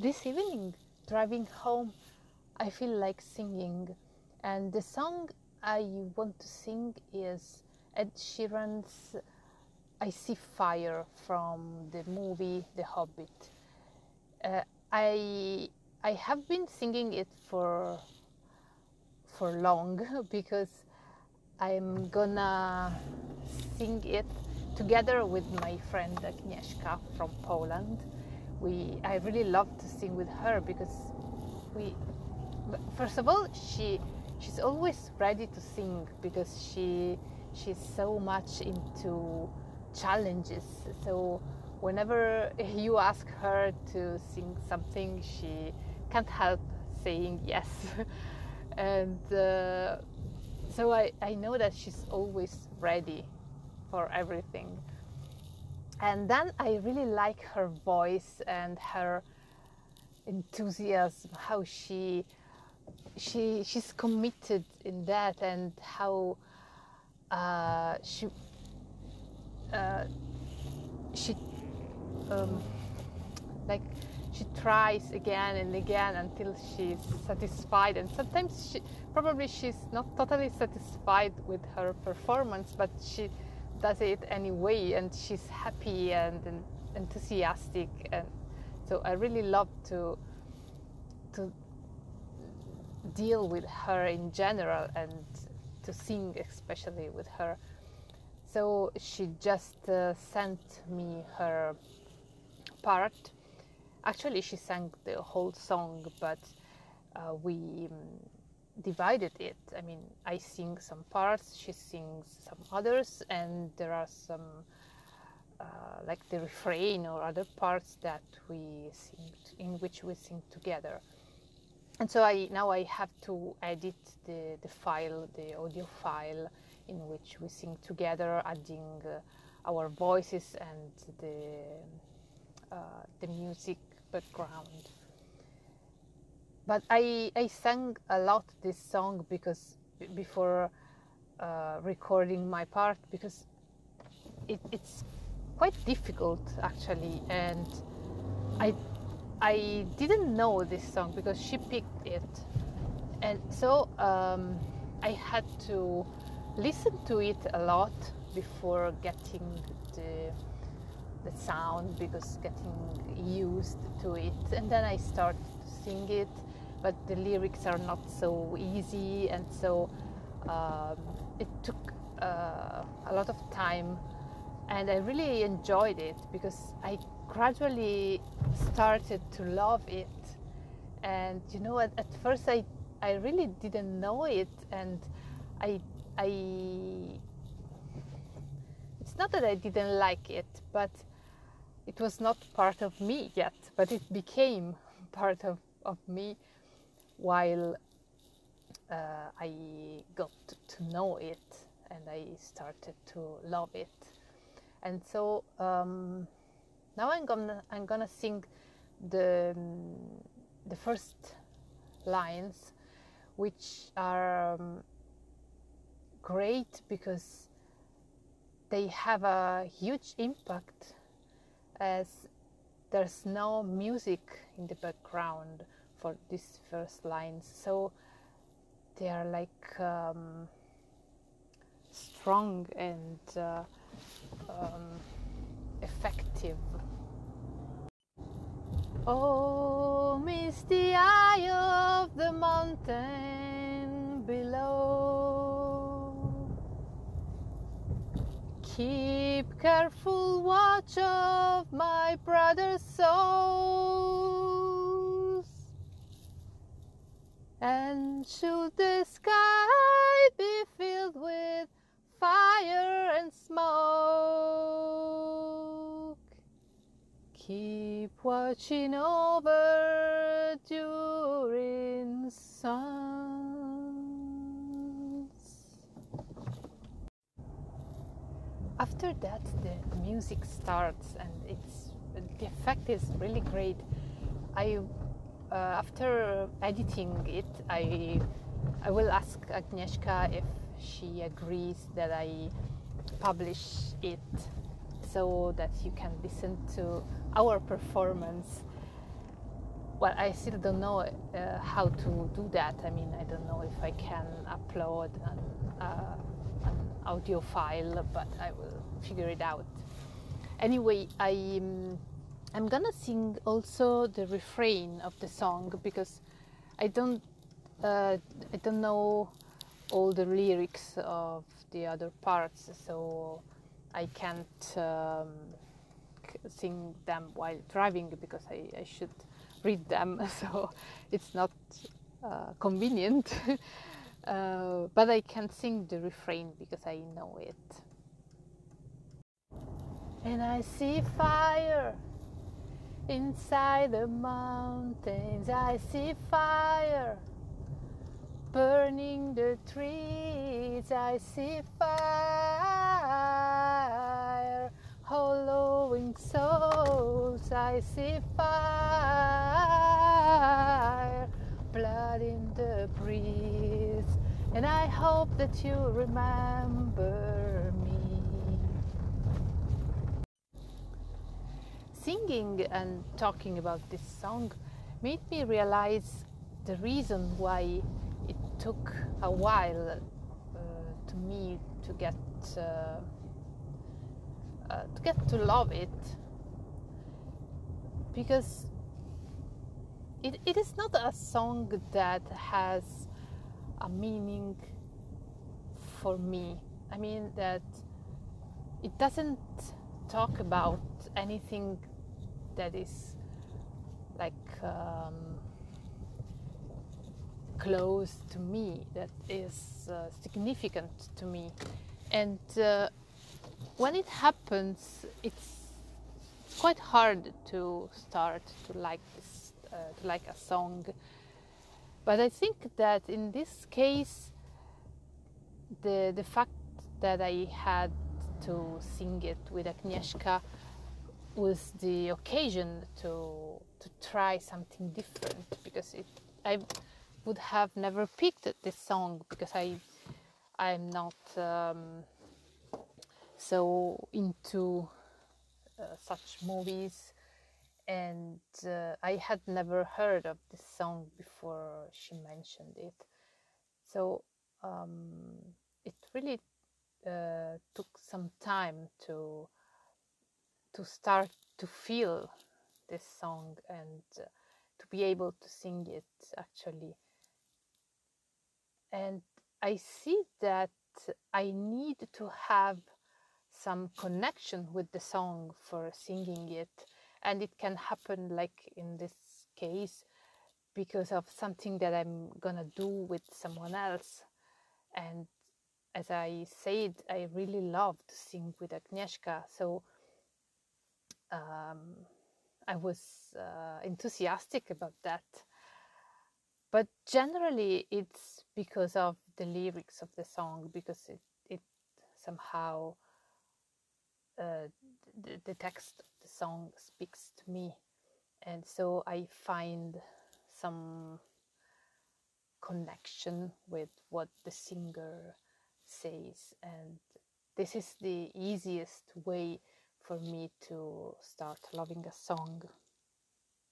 this evening, driving home, I feel like singing. And the song I want to sing is Ed Sheeran's I See Fire from the movie The Hobbit. Uh, I I have been singing it for for long because I'm gonna sing it together with my friend Agnieszka from Poland. We I really love to sing with her because we first of all she she's always ready to sing because she she's so much into challenges. So whenever you ask her to sing something, she can't help saying yes. and uh, so I, I know that she's always ready for everything. And then I really like her voice and her enthusiasm, how she she she's committed in that and how uh, she uh, she um, like she tries again and again until she's satisfied. And sometimes she probably she's not totally satisfied with her performance but she does it anyway and she's happy and, and enthusiastic and so i really love to to deal with her in general and to sing especially with her. So she just uh, sent me her part. Actually she sang the whole song but uh, we um, divided it i mean i sing some parts she sings some others and there are some uh, like the refrain or other parts that we sing in which we sing together and so i now i have to edit the, the file the audio file in which we sing together adding uh, our voices and the uh, the music background. But I, I sang a lot this song because before uh, recording my part because it, it's quite difficult actually. And I I didn't know this song because she picked it. And so um, I had to listen to it a lot before getting the the sound because getting used to it. And then I start to sing it but the lyrics are not so easy and so um, it took uh, a lot of time. And I really enjoyed it because I gradually started to love it. And you know at, at first I, I really didn't know it and I I it's not that I didn't like it but it was not part of me yet, but it became part of, of me while uh, I got to know it and I started to love it. And so um, now I'm gonna I'm gonna sing the the first lines, which are um, great because they have a huge impact as there's no music in the background for these first lines so they are like um, strong and uh, um, effective oh misty eye of the mountain below keep careful watch of my brother's souls. And should the sky be filled with fire and smoke, keep watching over during suns. After that, the music starts and it's the effect is really great. I uh, after editing it, I I will ask Agnieszka if she agrees that I publish it so that you can listen to our performance. well, I still don't know uh, how to do that. I mean, I don't know if I can upload an, uh, an audio file, but I will figure it out. Anyway, I um, I'm gonna sing also the refrain of the song because I don't uh, I don't know all the lyrics of the other parts, so I can't um, sing them while driving because I, I should read them, so it's not uh, convenient. uh, but I can sing the refrain because I know it. And I see fire inside the mountains. I see fire burning the trees. I see fire hollowing souls. I see fire, blood in the breeze. And I hope that you remember me. Singing and talking about this song made me realize the reason why it took a while uh, to me to get uh, uh, to get to love it. Because it, it is not a song that has a meaning for me. I mean that it doesn't talk about anything that is like um, close to me, that is uh, significant to me. And uh, when it happens, it's quite hard to start to like this, uh, to like a song. But I think that in this case, the the fact that I had to sing it with Agnieszka was the occasion to to try something different because it I would have never picked this song because I I'm not um, so into uh, such movies. And uh, I had never heard of this song before she mentioned it. So um, it really uh, took some time to to start to feel this song and uh, to be able to sing it actually and I see that I need to have some connection with the song for singing it, and it can happen like in this case because of something that I'm gonna do with someone else. And as I said, I really love to sing with Agnieszka, so um, I was uh, enthusiastic about that. But generally it's because of the lyrics of the song because it, it somehow uh, the, the text of the song speaks to me. And so i find some connection with what the singer says. And this is the easiest way for me to start loving a song